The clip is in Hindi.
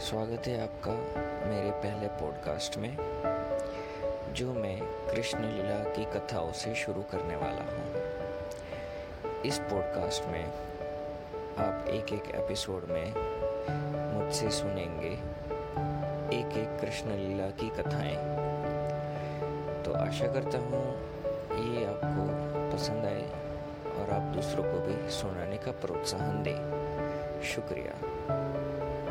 स्वागत है आपका मेरे पहले पॉडकास्ट में, जो मैं कृष्ण लीला की कथाओं से शुरू करने वाला हूँ। इस पॉडकास्ट में आप एक एक एपिसोड में मुझसे सुनेंगे एक एक कृष्ण लीला की कथाएँ। तो आशा करता हूँ ये आपको पसंद आए और आप दूसरों को भी सुनाने का प्रोत्साहन दें। शुक्रिया।